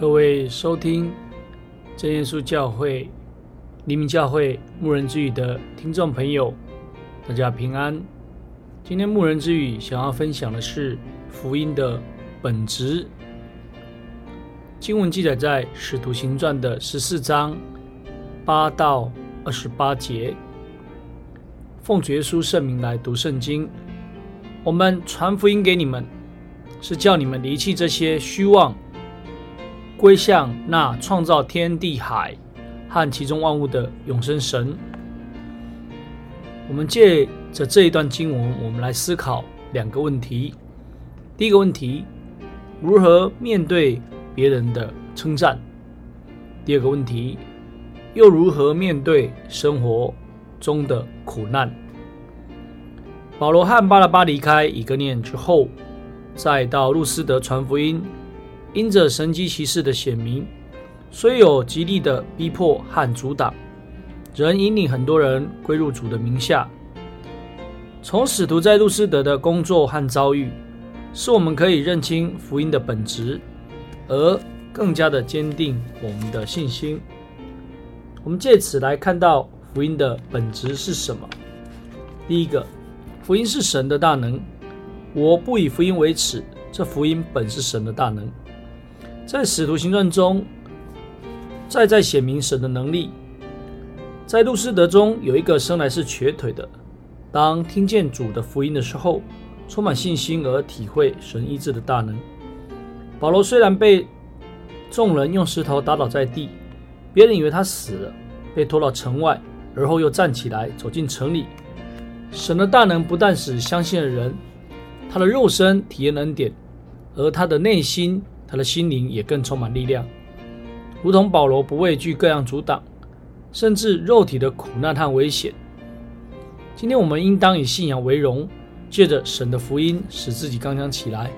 各位收听真耶稣教会黎明教会牧人之语的听众朋友，大家平安。今天牧人之语想要分享的是福音的本质。经文记载在《使徒行传》的十四章八到二十八节。奉主耶稣圣名来读圣经。我们传福音给你们，是叫你们离弃这些虚妄，归向那创造天地海和其中万物的永生神。我们借着这一段经文，我们来思考两个问题。第一个问题，如何面对别人的称赞？第二个问题，又如何面对生活中的苦难？保罗和巴拉巴离开以哥念之后，再到路斯德传福音，因着神迹奇事的显明，虽有极力的逼迫和阻挡，仍引领很多人归入主的名下。从使徒在路斯德的工作和遭遇，使我们可以认清福音的本质，而更加的坚定我们的信心。我们借此来看到福音的本质是什么？第一个。福音是神的大能，我不以福音为耻。这福音本是神的大能，在使徒行传中，再再显明神的能力。在路斯德中有一个生来是瘸腿的，当听见主的福音的时候，充满信心而体会神医治的大能。保罗虽然被众人用石头打倒在地，别人以为他死了，被拖到城外，而后又站起来走进城里。神的大能不但使相信的人，他的肉身体验恩典，而他的内心、他的心灵也更充满力量，如同保罗不畏惧各样阻挡，甚至肉体的苦难和危险。今天我们应当以信仰为荣，借着神的福音使自己刚强起来。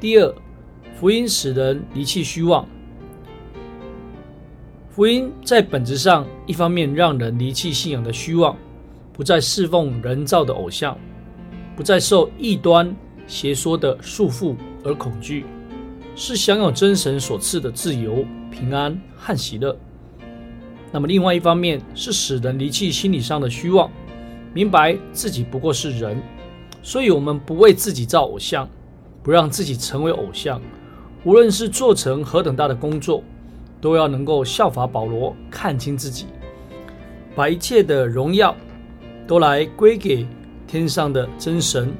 第二，福音使人离弃虚妄。福音在本质上，一方面让人离弃信仰的虚妄。不再侍奉人造的偶像，不再受异端邪说的束缚而恐惧，是享有真神所赐的自由、平安和喜乐。那么，另外一方面是使人离弃心理上的虚妄，明白自己不过是人，所以我们不为自己造偶像，不让自己成为偶像。无论是做成何等大的工作，都要能够效法保罗，看清自己，把一切的荣耀。都来归给天上的真神，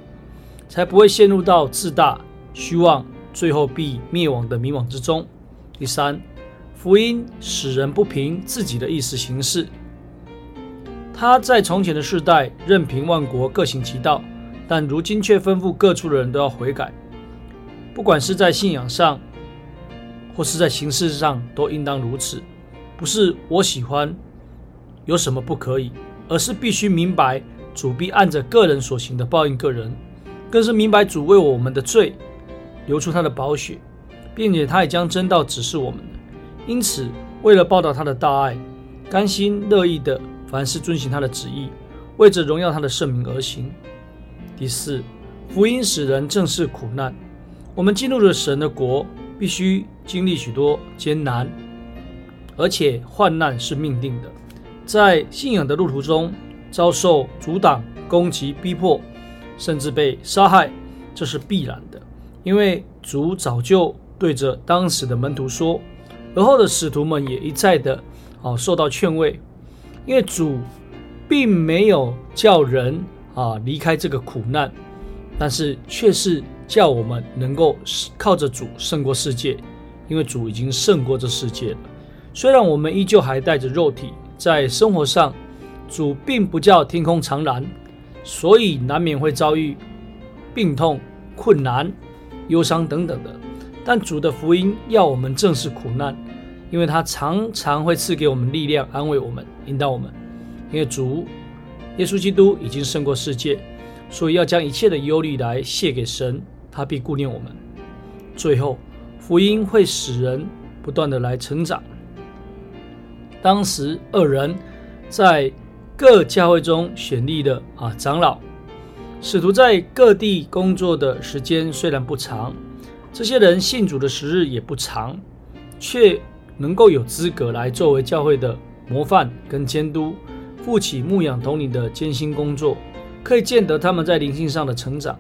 才不会陷入到自大、虚妄，最后必灭亡的迷惘之中。第三，福音使人不凭自己的意思行事。他在从前的世代任凭万国各行其道，但如今却吩咐各处的人都要悔改，不管是在信仰上，或是在行事上，都应当如此。不是我喜欢，有什么不可以？而是必须明白，主必按着个人所行的报应个人，更是明白主为我们的罪流出他的宝血，并且他也将真道指示我们。因此，为了报答他的大爱，甘心乐意的凡事遵行他的旨意，为着荣耀他的圣名而行。第四，福音使人正视苦难。我们进入了神的国，必须经历许多艰难，而且患难是命定的。在信仰的路途中，遭受阻挡、攻击、逼迫，甚至被杀害，这是必然的。因为主早就对着当时的门徒说，而后的使徒们也一再的啊受到劝慰。因为主并没有叫人啊离开这个苦难，但是却是叫我们能够靠着主胜过世界，因为主已经胜过这世界了。虽然我们依旧还带着肉体。在生活上，主并不叫天空常蓝，所以难免会遭遇病痛、困难、忧伤等等的。但主的福音要我们正视苦难，因为他常常会赐给我们力量，安慰我们，引导我们。因为主耶稣基督已经胜过世界，所以要将一切的忧虑来卸给神，他必顾念我们。最后，福音会使人不断的来成长。当时二人在各教会中选立的啊长老，使徒在各地工作的时间虽然不长，这些人信主的时日也不长，却能够有资格来作为教会的模范跟监督，负起牧养统领的艰辛工作，可以见得他们在灵性上的成长。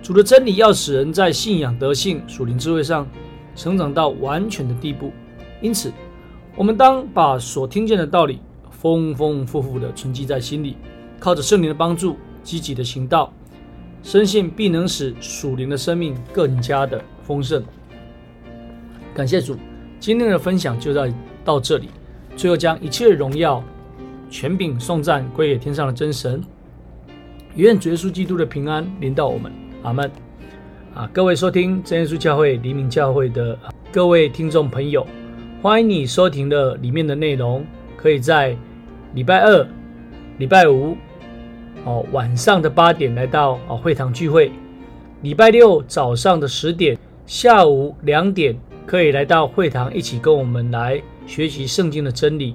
主的真理要使人在信仰、德性、属灵智慧上成长到完全的地步。因此，我们当把所听见的道理丰丰富富的存记在心里，靠着圣灵的帮助，积极的行道，深信必能使属灵的生命更加的丰盛。感谢主，今天的分享就到到这里。最后，将一切荣耀、权柄、颂赞归给天上的真神。愿主耶稣基督的平安临到我们。阿门。啊，各位收听真耶稣教会黎明教会的各位听众朋友，欢迎你收听的里面的内容，可以在礼拜二、礼拜五哦晚上的八点来到哦会堂聚会；礼拜六早上的十点、下午两点。可以来到会堂，一起跟我们来学习圣经的真理。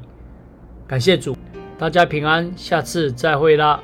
感谢主，大家平安，下次再会啦。